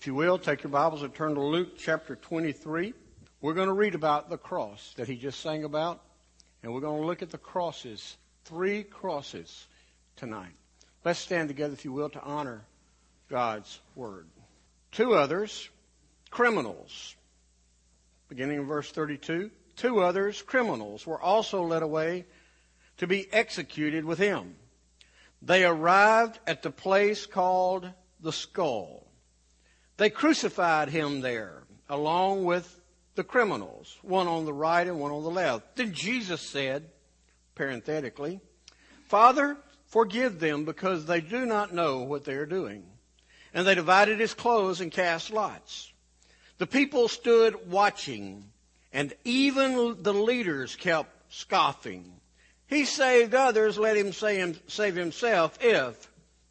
If you will, take your Bibles and turn to Luke chapter 23. We're going to read about the cross that he just sang about, and we're going to look at the crosses, three crosses tonight. Let's stand together, if you will, to honor God's word. Two others, criminals. Beginning in verse 32. Two others, criminals, were also led away to be executed with him. They arrived at the place called the skull. They crucified him there along with the criminals, one on the right and one on the left. Then Jesus said, parenthetically, Father, forgive them because they do not know what they are doing. And they divided his clothes and cast lots. The people stood watching, and even the leaders kept scoffing. He saved others, let him save himself if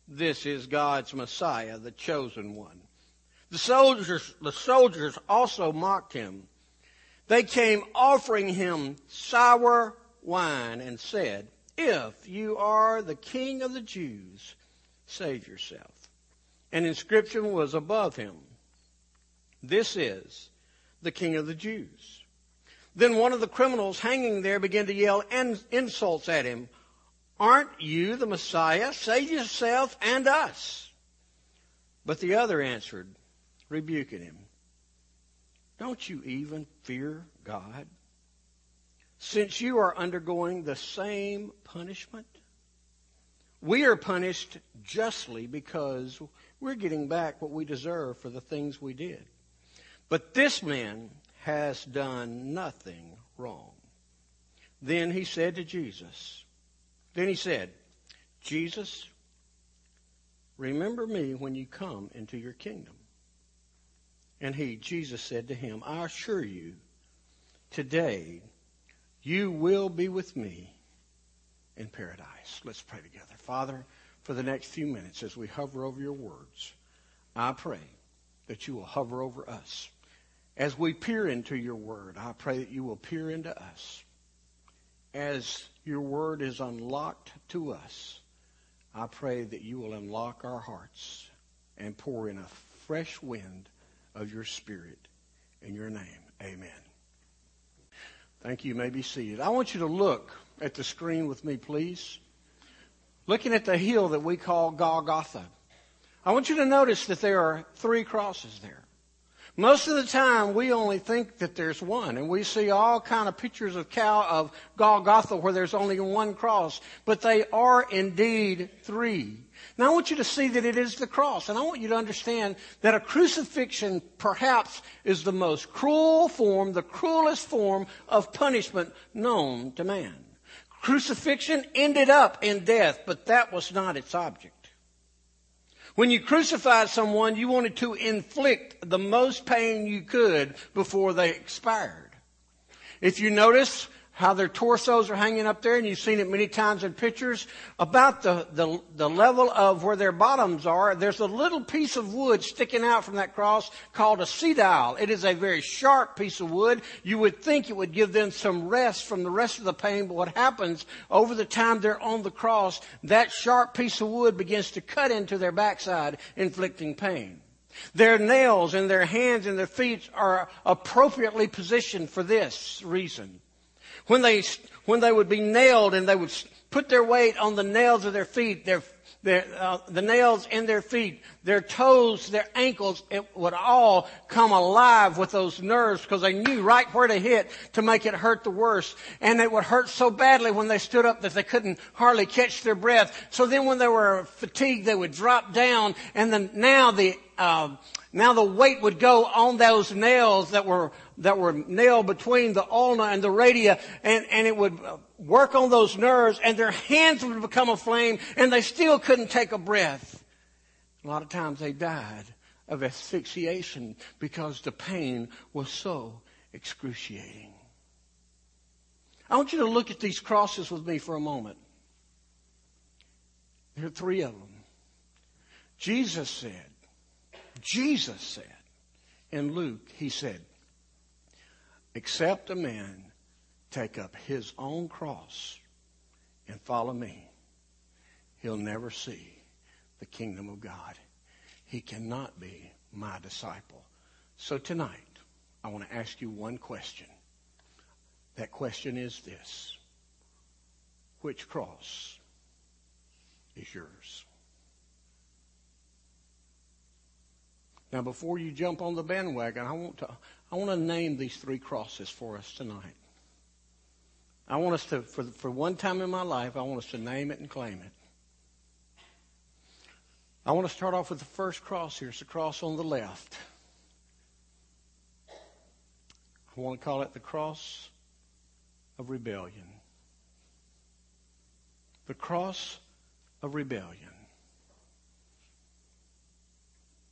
this is God's Messiah, the chosen one. The soldiers, the soldiers also mocked him. They came offering him sour wine and said, If you are the king of the Jews, save yourself. An inscription was above him. This is the king of the Jews. Then one of the criminals hanging there began to yell insults at him. Aren't you the Messiah? Save yourself and us. But the other answered, rebuking him, Don't you even fear God? Since you are undergoing the same punishment? We are punished justly because we're getting back what we deserve for the things we did. But this man has done nothing wrong. Then he said to Jesus, then he said, Jesus, remember me when you come into your kingdom. And he, Jesus said to him, I assure you, today you will be with me in paradise. Let's pray together. Father, for the next few minutes as we hover over your words, I pray that you will hover over us. As we peer into your word, I pray that you will peer into us. As your word is unlocked to us, I pray that you will unlock our hearts and pour in a fresh wind of your spirit. In your name, amen. Thank you. You may be seated. I want you to look at the screen with me, please. Looking at the hill that we call Golgotha. I want you to notice that there are three crosses there. Most of the time, we only think that there's one, and we see all kind of pictures of cow of Golgotha where there's only one cross, but they are indeed three. Now I want you to see that it is the cross, and I want you to understand that a crucifixion perhaps is the most cruel form, the cruelest form of punishment known to man. Crucifixion ended up in death, but that was not its object. When you crucified someone, you wanted to inflict the most pain you could before they expired. If you notice, how their torsos are hanging up there, and you've seen it many times in pictures, about the, the, the, level of where their bottoms are, there's a little piece of wood sticking out from that cross called a sedile. It is a very sharp piece of wood. You would think it would give them some rest from the rest of the pain, but what happens over the time they're on the cross, that sharp piece of wood begins to cut into their backside, inflicting pain. Their nails and their hands and their feet are appropriately positioned for this reason. When they, when they would be nailed and they would put their weight on the nails of their feet, their, their, uh, the nails in their feet, their toes, their ankles, it would all come alive with those nerves because they knew right where to hit to make it hurt the worst. And it would hurt so badly when they stood up that they couldn't hardly catch their breath. So then when they were fatigued, they would drop down and then now the, uh, now the weight would go on those nails that were that were nailed between the ulna and the radius, and, and it would work on those nerves, and their hands would become aflame, and they still couldn't take a breath. A lot of times they died of asphyxiation because the pain was so excruciating. I want you to look at these crosses with me for a moment. There are three of them. Jesus said, Jesus said in Luke, he said, Except a man take up his own cross and follow me, he'll never see the kingdom of God. he cannot be my disciple. So tonight, I want to ask you one question. That question is this Which cross is yours? Now, before you jump on the bandwagon, I want to, I want to name these three crosses for us tonight. I want us to, for, for one time in my life, I want us to name it and claim it. I want to start off with the first cross here. It's the cross on the left. I want to call it the cross of rebellion. The cross of rebellion.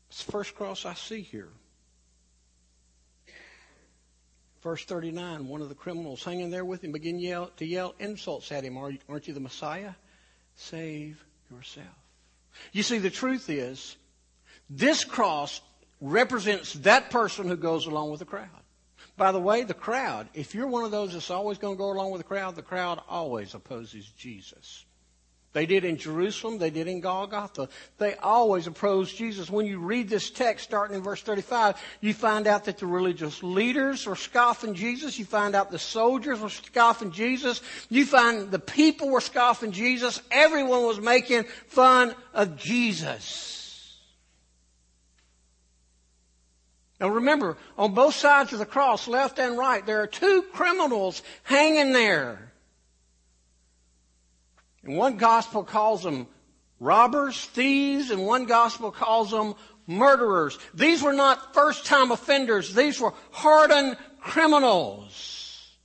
It's the first cross I see here. Verse 39, one of the criminals hanging there with him began yell, to yell insults at him. Aren't you the Messiah? Save yourself. You see, the truth is, this cross represents that person who goes along with the crowd. By the way, the crowd, if you're one of those that's always going to go along with the crowd, the crowd always opposes Jesus. They did in Jerusalem. They did in Golgotha. They always opposed Jesus. When you read this text starting in verse 35, you find out that the religious leaders were scoffing Jesus. You find out the soldiers were scoffing Jesus. You find the people were scoffing Jesus. Everyone was making fun of Jesus. Now remember, on both sides of the cross, left and right, there are two criminals hanging there. And one gospel calls them robbers, thieves, and one gospel calls them murderers. These were not first time offenders. These were hardened criminals.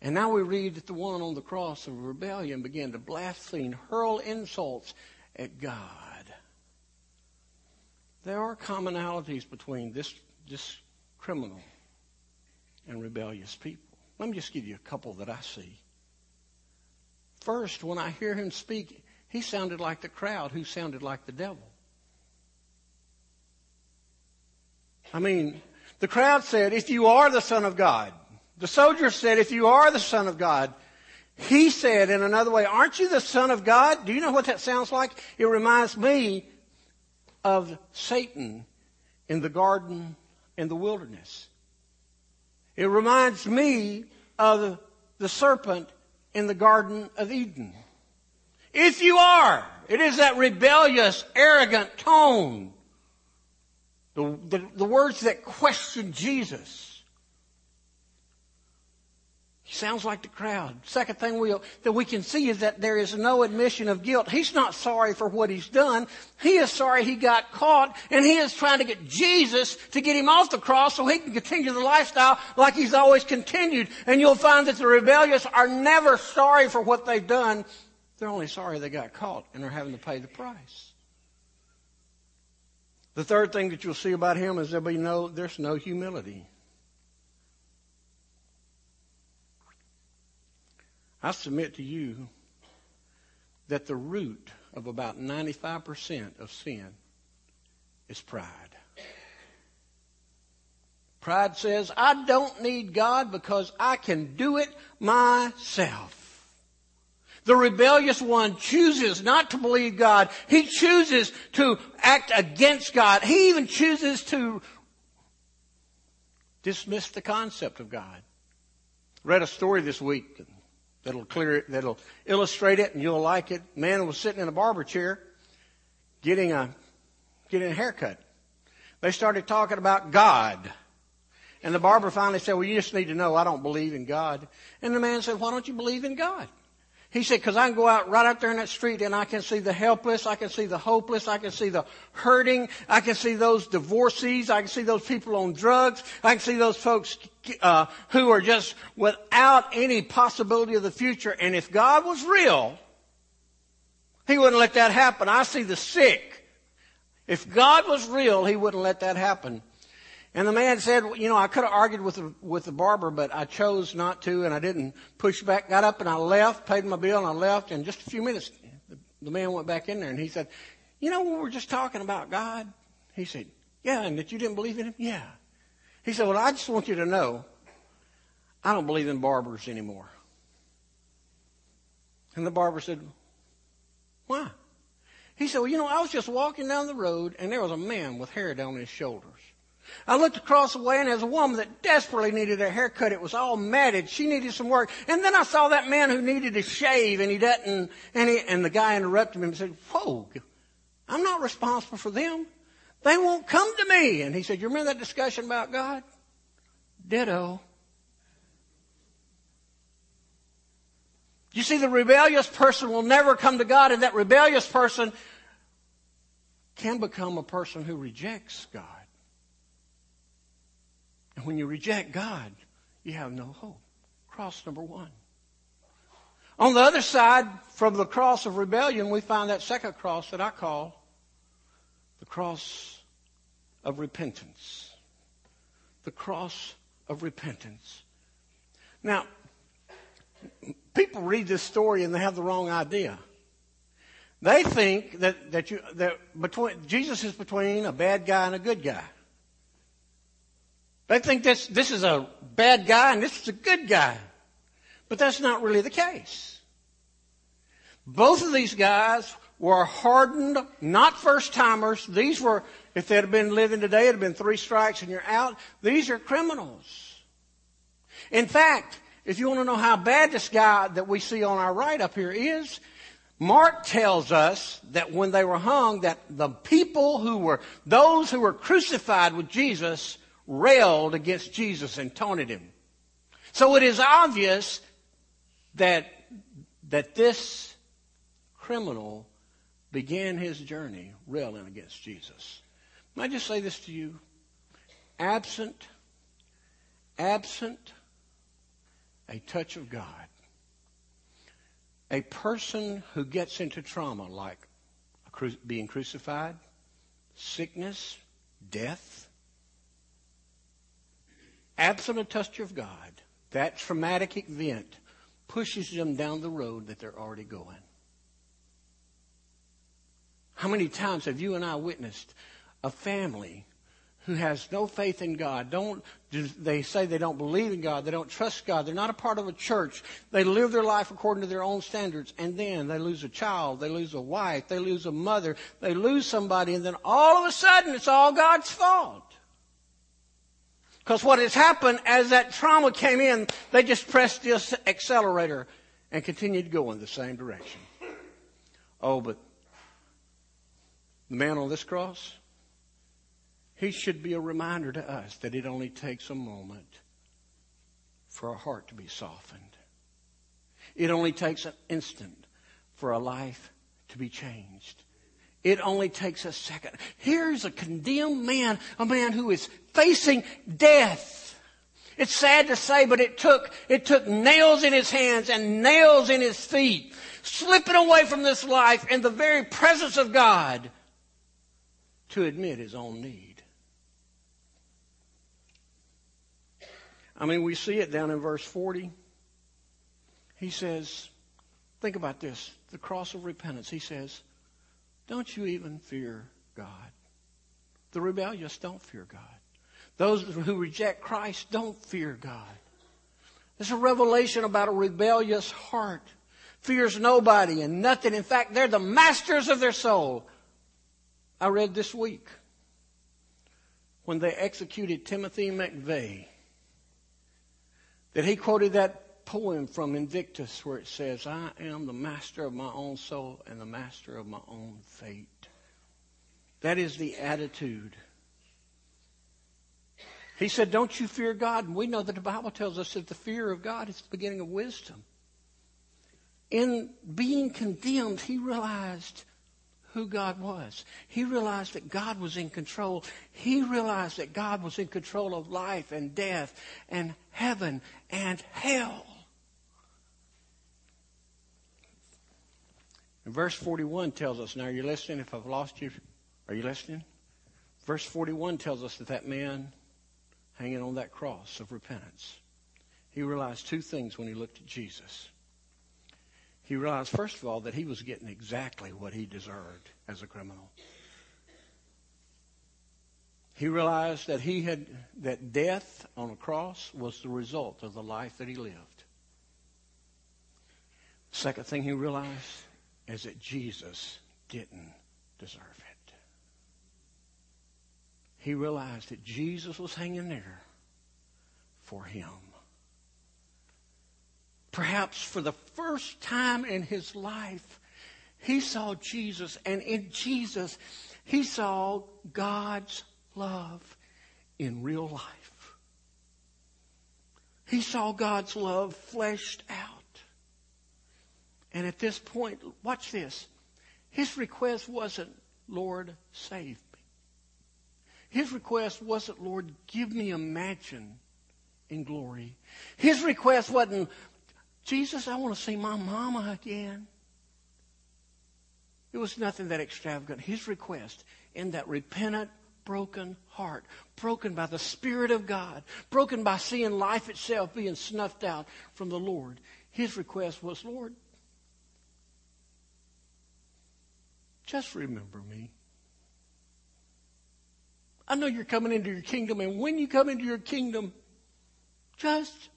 And now we read that the one on the cross of rebellion began to blaspheme, hurl insults at God. There are commonalities between this, this criminal and rebellious people. Let me just give you a couple that I see. First, when I hear him speak, he sounded like the crowd who sounded like the devil. I mean, the crowd said, if you are the Son of God. The soldiers said, if you are the Son of God. He said in another way, aren't you the Son of God? Do you know what that sounds like? It reminds me of Satan in the garden in the wilderness. It reminds me of the serpent in the Garden of Eden. If you are, it is that rebellious, arrogant tone. The, the, the words that question Jesus. Sounds like the crowd. Second thing we, that we can see is that there is no admission of guilt. He's not sorry for what he's done. He is sorry he got caught and he is trying to get Jesus to get him off the cross so he can continue the lifestyle like he's always continued. And you'll find that the rebellious are never sorry for what they've done. They're only sorry they got caught and are having to pay the price. The third thing that you'll see about him is there'll be no, there's no humility. I submit to you that the root of about 95% of sin is pride. Pride says, I don't need God because I can do it myself. The rebellious one chooses not to believe God. He chooses to act against God. He even chooses to dismiss the concept of God. Read a story this week that'll clear it, that'll illustrate it, and you'll like it. Man was sitting in a barber chair, getting a getting a haircut. They started talking about God. And the barber finally said, well, you just need to know I don't believe in God. And the man said, why don't you believe in God? He said, because I can go out right out there in that street and I can see the helpless, I can see the hopeless, I can see the hurting, I can see those divorcees, I can see those people on drugs, I can see those folks uh, who are just without any possibility of the future. And if God was real, He wouldn't let that happen. I see the sick. If God was real, He wouldn't let that happen. And the man said, well, you know, I could have argued with the, with the barber, but I chose not to and I didn't push back, got up and I left, paid my bill and I left. And just a few minutes, the, the man went back in there and he said, you know, we were just talking about God. He said, yeah, and that you didn't believe in him? Yeah. He said, well, I just want you to know, I don't believe in barbers anymore. And the barber said, why? He said, well, you know, I was just walking down the road and there was a man with hair down his shoulders. I looked across the way and there's a woman that desperately needed a haircut. It was all matted. She needed some work. And then I saw that man who needed to shave and he doesn't, and, he, and the guy interrupted him and said, whoa, I'm not responsible for them. They won't come to me. And he said, you remember that discussion about God? Ditto. You see, the rebellious person will never come to God, and that rebellious person can become a person who rejects God. And when you reject God, you have no hope. Cross number one. On the other side, from the cross of rebellion, we find that second cross that I call the cross of repentance. The cross of repentance. Now, people read this story and they have the wrong idea. They think that, that, you, that between, Jesus is between a bad guy and a good guy. They think this, this is a bad guy and this is a good guy. But that's not really the case. Both of these guys were hardened, not first timers. These were, if they'd have been living today, it'd have been three strikes and you're out. These are criminals. In fact, if you want to know how bad this guy that we see on our right up here is, Mark tells us that when they were hung, that the people who were, those who were crucified with Jesus railed against Jesus and taunted him. So it is obvious that, that this criminal began his journey railing against Jesus. Can I just say this to you? Absent, absent a touch of God, a person who gets into trauma like being crucified, sickness, death, absent a touch of God, that traumatic event pushes them down the road that they're already going. How many times have you and I witnessed a family who has no faith in God, don't, they say they don't believe in God, they don't trust God, they're not a part of a church, they live their life according to their own standards, and then they lose a child, they lose a wife, they lose a mother, they lose somebody, and then all of a sudden it's all God's fault. Because what has happened as that trauma came in, they just pressed the accelerator and continued to go in the same direction. Oh, but the man on this cross, he should be a reminder to us that it only takes a moment for a heart to be softened. It only takes an instant for a life to be changed. It only takes a second. Here's a condemned man, a man who is facing death. It's sad to say, but it took, it took nails in his hands and nails in his feet, slipping away from this life in the very presence of God to admit his own need. I mean, we see it down in verse 40. He says, think about this, the cross of repentance. He says, don't you even fear God. The rebellious don't fear God. Those who reject Christ don't fear God. There's a revelation about a rebellious heart. Fears nobody and nothing. In fact, they're the masters of their soul. I read this week when they executed Timothy McVeigh that he quoted that poem from Invictus where it says, I am the master of my own soul and the master of my own fate. That is the attitude. He said, Don't you fear God? And we know that the Bible tells us that the fear of God is the beginning of wisdom. In being condemned, he realized who God was. He realized that God was in control. He realized that God was in control of life and death and heaven and hell. And verse 41 tells us, now are you listening? If I've lost you, are you listening? Verse 41 tells us that that man hanging on that cross of repentance, he realized two things when he looked at Jesus. He realized, first of all, that he was getting exactly what he deserved as a criminal. He realized that he had, that death on a cross was the result of the life that he lived. Second thing he realized is that Jesus didn't deserve it. He realized that Jesus was hanging there for him. Perhaps for the first time in his life, he saw Jesus, and in Jesus, he saw God's love in real life. He saw God's love fleshed out. And at this point, watch this. His request wasn't, Lord, save me. His request wasn't, Lord, give me a mansion in glory. His request wasn't, Jesus, I want to see my mama again. It was nothing that extravagant. His request in that repentant, broken heart, broken by the Spirit of God, broken by seeing life itself being snuffed out from the Lord. His request was, Lord, just remember me. I know you're coming into your kingdom, and when you come into your kingdom, just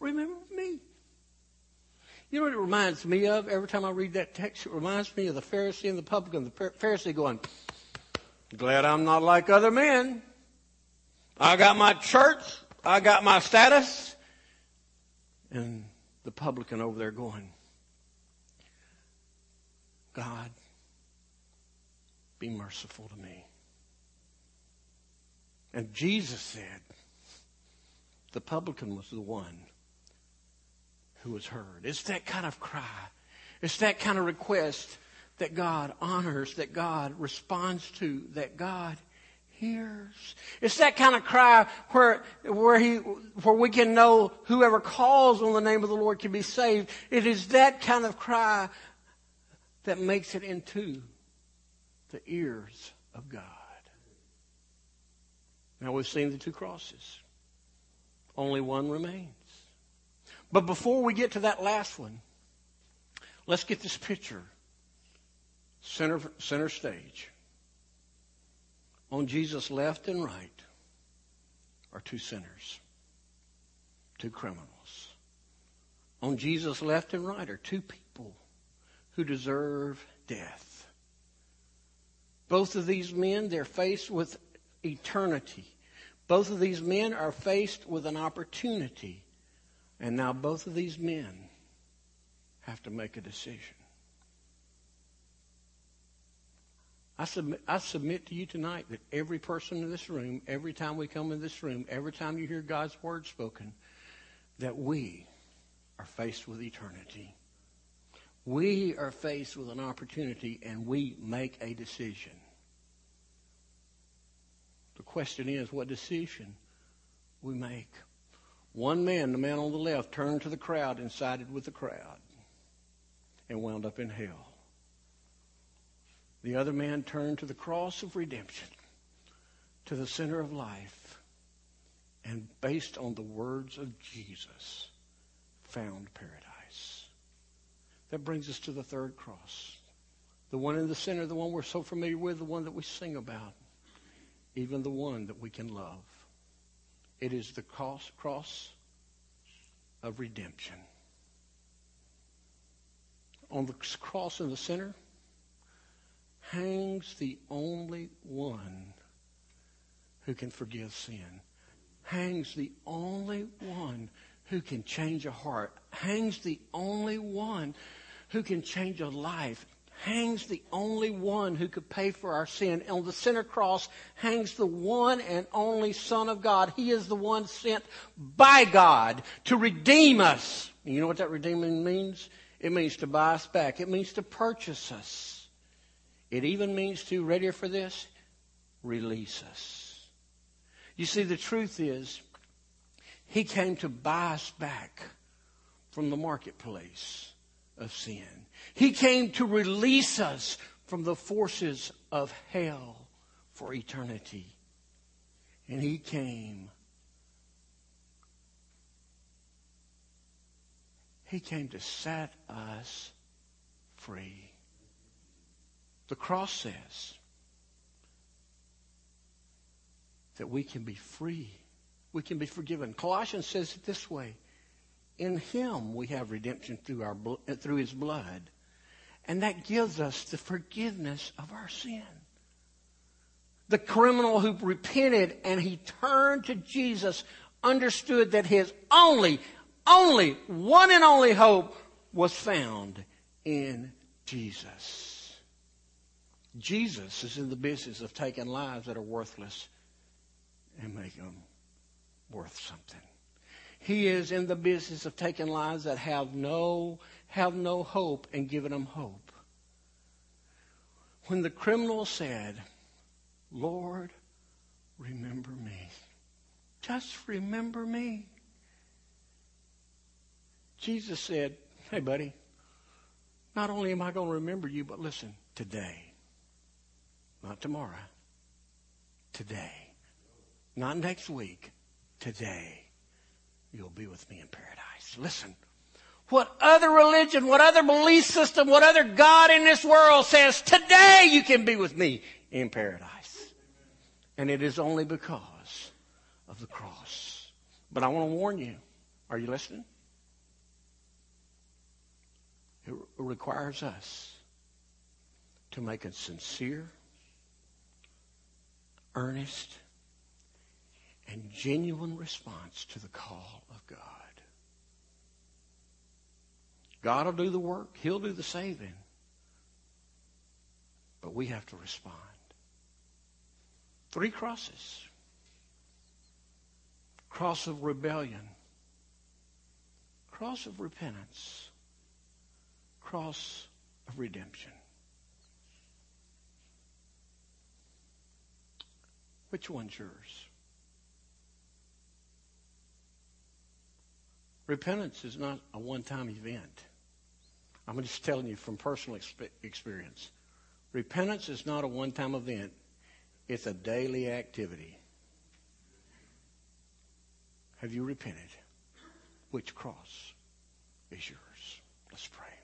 remember me. You know what it reminds me of? Every time I read that text, it reminds me of the Pharisee and the publican. The Pharisee going, Glad I'm not like other men. I got my church. I got my status. And the publican over there going, God, be merciful to me. And Jesus said, the publican was the one who was heard. It's that kind of cry. It's that kind of request that God honors, that God responds to, that God hears. It's that kind of cry where, where he, where we can know whoever calls on the name of the Lord can be saved. It is that kind of cry that makes it into the ears of God. Now we've seen the two crosses. Only one remains. But before we get to that last one, let's get this picture center, center stage. On Jesus' left and right are two sinners, two criminals. On Jesus' left and right are two people who deserve death. Both of these men, they're faced with eternity. Both of these men are faced with an opportunity. And now both of these men have to make a decision. I submit, I submit to you tonight that every person in this room, every time we come in this room, every time you hear God's word spoken, that we are faced with eternity. We are faced with an opportunity and we make a decision. Question is what decision we make. One man, the man on the left, turned to the crowd and sided with the crowd and wound up in hell. The other man turned to the cross of redemption, to the center of life, and based on the words of Jesus, found paradise. That brings us to the third cross. The one in the center, the one we're so familiar with, the one that we sing about, even the one that we can love. It is the cross, cross of redemption. On the cross in the center, hangs the only one who can forgive sin. Hangs the only one who can change a heart. Hangs the only one who can change a life. Hangs the only one who could pay for our sin. On the center cross hangs the one and only Son of God. He is the one sent by God to redeem us. You know what that redeeming means? It means to buy us back. It means to purchase us. It even means to, ready for this, release us. You see, the truth is, He came to buy us back from the marketplace of sin. He came to release us from the forces of hell for eternity. And He came. He came to set us free. The cross says that we can be free. We can be forgiven. Colossians says it this way. In him we have redemption through our uh, through his blood, And that gives us the forgiveness of our sin. The criminal who repented and he turned to Jesus understood that his only, only, one and only hope was found in Jesus. Jesus is in the business of taking lives that are worthless and make them worth something. He is in the business of taking lives that have no, have no hope and giving them hope. When the criminal said, Lord, remember me. Just remember me. Jesus said, Hey, buddy, not only am I going to remember you, but listen, today, not tomorrow, today, not next week, today, you'll be with me in paradise. Listen, what other religion, what other belief system, what other God in this world says, today you can be with me in paradise. And it is only because of the cross. But I want to warn you. Are you listening? It requires us to make a sincere, earnest, and genuine response to the call of God. God will do the work, He'll do the saving. But we have to respond. Three crosses cross of rebellion, cross of repentance, cross of redemption. Which one's yours? Repentance is not a one time event. I'm just telling you from personal experience. Repentance is not a one time event, it's a daily activity. Have you repented? Which cross is yours? Let's pray.